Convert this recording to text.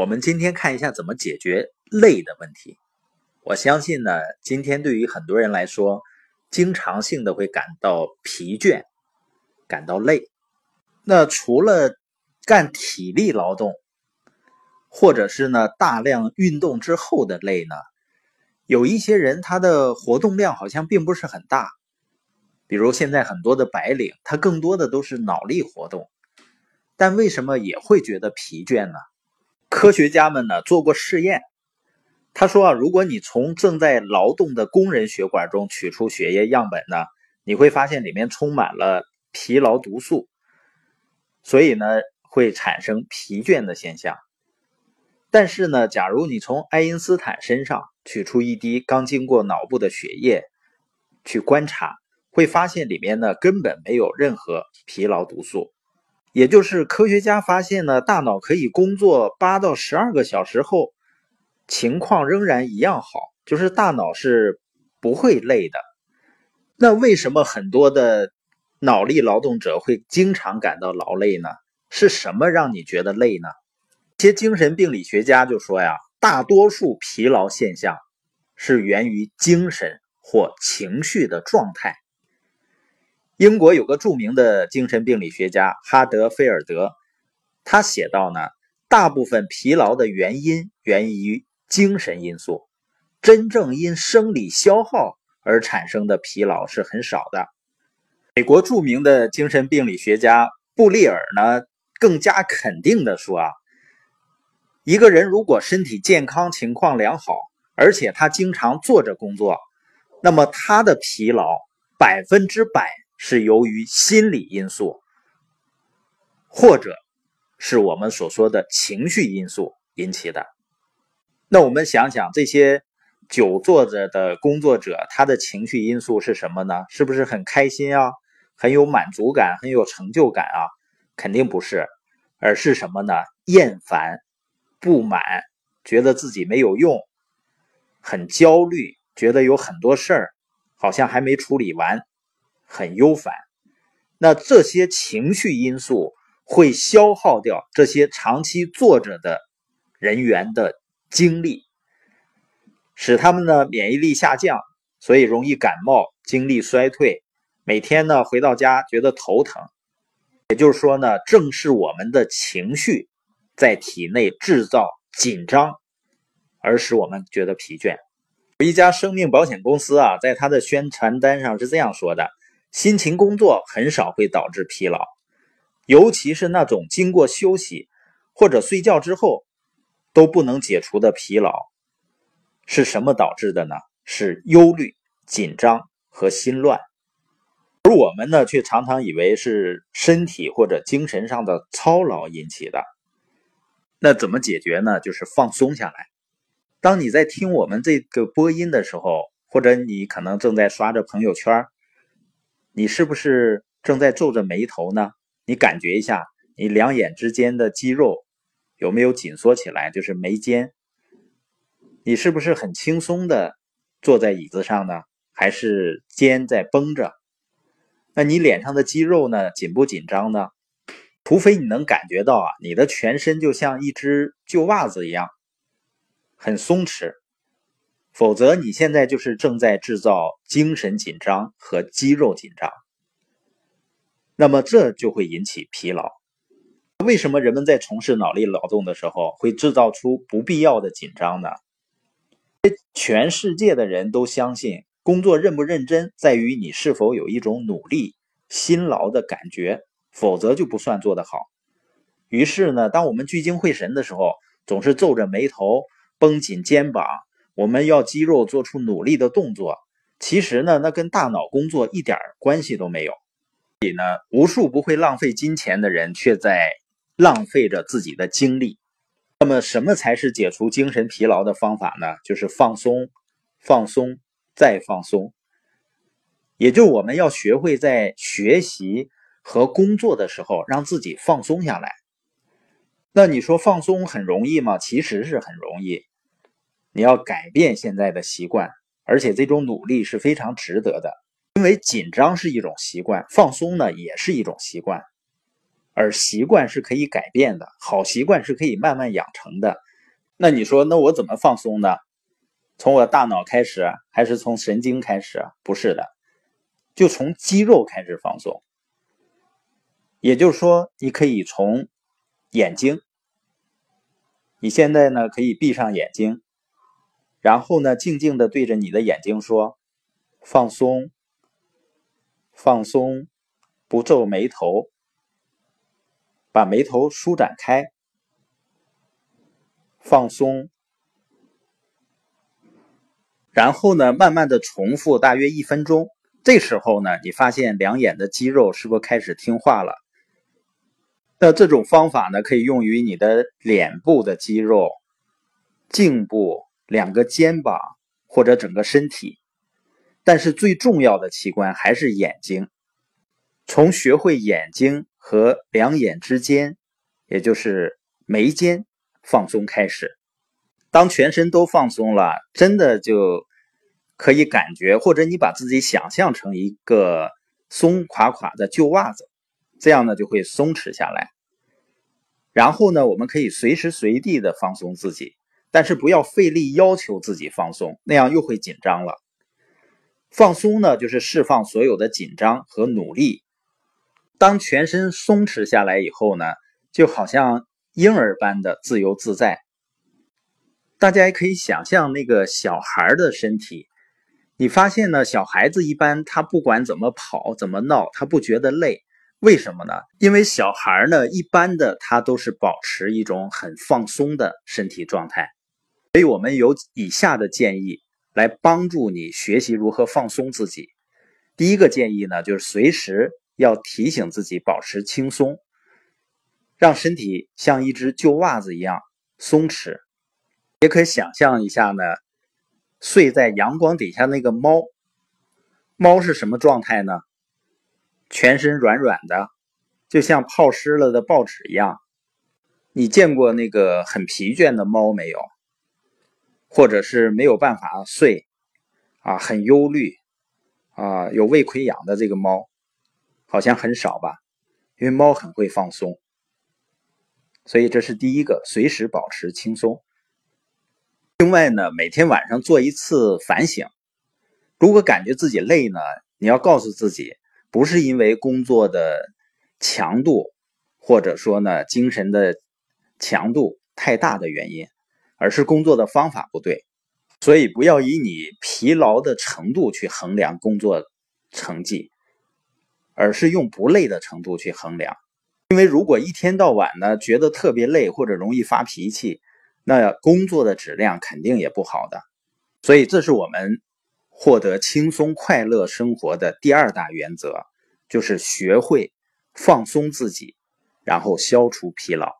我们今天看一下怎么解决累的问题。我相信呢，今天对于很多人来说，经常性的会感到疲倦，感到累。那除了干体力劳动，或者是呢大量运动之后的累呢，有一些人他的活动量好像并不是很大。比如现在很多的白领，他更多的都是脑力活动，但为什么也会觉得疲倦呢？科学家们呢做过试验，他说啊，如果你从正在劳动的工人血管中取出血液样本呢，你会发现里面充满了疲劳毒素，所以呢会产生疲倦的现象。但是呢，假如你从爱因斯坦身上取出一滴刚经过脑部的血液去观察。会发现里面呢根本没有任何疲劳毒素，也就是科学家发现呢，大脑可以工作八到十二个小时后，情况仍然一样好，就是大脑是不会累的。那为什么很多的脑力劳动者会经常感到劳累呢？是什么让你觉得累呢？一些精神病理学家就说呀，大多数疲劳现象是源于精神或情绪的状态。英国有个著名的精神病理学家哈德菲尔德，他写道呢，大部分疲劳的原因源于精神因素，真正因生理消耗而产生的疲劳是很少的。美国著名的精神病理学家布利尔呢，更加肯定的说啊，一个人如果身体健康、情况良好，而且他经常坐着工作，那么他的疲劳百分之百。是由于心理因素，或者是我们所说的情绪因素引起的。那我们想想，这些久坐着的工作者，他的情绪因素是什么呢？是不是很开心啊？很有满足感，很有成就感啊？肯定不是，而是什么呢？厌烦、不满，觉得自己没有用，很焦虑，觉得有很多事儿好像还没处理完。很忧烦，那这些情绪因素会消耗掉这些长期坐着的人员的精力，使他们的免疫力下降，所以容易感冒、精力衰退，每天呢回到家觉得头疼。也就是说呢，正是我们的情绪在体内制造紧张，而使我们觉得疲倦。有一家生命保险公司啊，在他的宣传单上是这样说的。辛勤工作很少会导致疲劳，尤其是那种经过休息或者睡觉之后都不能解除的疲劳，是什么导致的呢？是忧虑、紧张和心乱。而我们呢，却常常以为是身体或者精神上的操劳引起的。那怎么解决呢？就是放松下来。当你在听我们这个播音的时候，或者你可能正在刷着朋友圈。你是不是正在皱着眉头呢？你感觉一下，你两眼之间的肌肉有没有紧缩起来？就是眉间。你是不是很轻松的坐在椅子上呢？还是肩在绷着？那你脸上的肌肉呢？紧不紧张呢？除非你能感觉到啊，你的全身就像一只旧袜子一样，很松弛。否则，你现在就是正在制造精神紧张和肌肉紧张，那么这就会引起疲劳。为什么人们在从事脑力劳动的时候会制造出不必要的紧张呢？全世界的人都相信，工作认不认真在于你是否有一种努力、辛劳的感觉，否则就不算做得好。于是呢，当我们聚精会神的时候，总是皱着眉头、绷紧肩膀。我们要肌肉做出努力的动作，其实呢，那跟大脑工作一点关系都没有。所以呢，无数不会浪费金钱的人，却在浪费着自己的精力。那么，什么才是解除精神疲劳的方法呢？就是放松，放松，再放松。也就我们要学会在学习和工作的时候，让自己放松下来。那你说放松很容易吗？其实是很容易。你要改变现在的习惯，而且这种努力是非常值得的，因为紧张是一种习惯，放松呢也是一种习惯，而习惯是可以改变的，好习惯是可以慢慢养成的。那你说，那我怎么放松呢？从我大脑开始，还是从神经开始？不是的，就从肌肉开始放松。也就是说，你可以从眼睛，你现在呢可以闭上眼睛，然后呢静静的对着你的眼睛说：“放松，放松，不皱眉头，把眉头舒展开，放松。”然后呢，慢慢的重复大约一分钟。这时候呢，你发现两眼的肌肉是不是开始听话了？那这种方法呢，可以用于你的脸部的肌肉、颈部、两个肩膀或者整个身体。但是最重要的器官还是眼睛。从学会眼睛和两眼之间，也就是眉间放松开始。当全身都放松了，真的就可以感觉，或者你把自己想象成一个松垮垮的旧袜子。这样呢就会松弛下来，然后呢，我们可以随时随地的放松自己，但是不要费力要求自己放松，那样又会紧张了。放松呢，就是释放所有的紧张和努力。当全身松弛下来以后呢，就好像婴儿般的自由自在。大家也可以想象那个小孩的身体，你发现呢，小孩子一般他不管怎么跑怎么闹，他不觉得累。为什么呢？因为小孩呢，一般的他都是保持一种很放松的身体状态，所以我们有以下的建议来帮助你学习如何放松自己。第一个建议呢，就是随时要提醒自己保持轻松，让身体像一只旧袜子一样松弛。也可以想象一下呢，睡在阳光底下那个猫，猫是什么状态呢？全身软软的，就像泡湿了的报纸一样。你见过那个很疲倦的猫没有？或者是没有办法睡啊，很忧虑啊，有胃溃疡的这个猫，好像很少吧？因为猫很会放松，所以这是第一个，随时保持轻松。另外呢，每天晚上做一次反省。如果感觉自己累呢，你要告诉自己。不是因为工作的强度，或者说呢精神的强度太大的原因，而是工作的方法不对。所以不要以你疲劳的程度去衡量工作成绩，而是用不累的程度去衡量。因为如果一天到晚呢觉得特别累或者容易发脾气，那工作的质量肯定也不好的。所以这是我们。获得轻松快乐生活的第二大原则，就是学会放松自己，然后消除疲劳。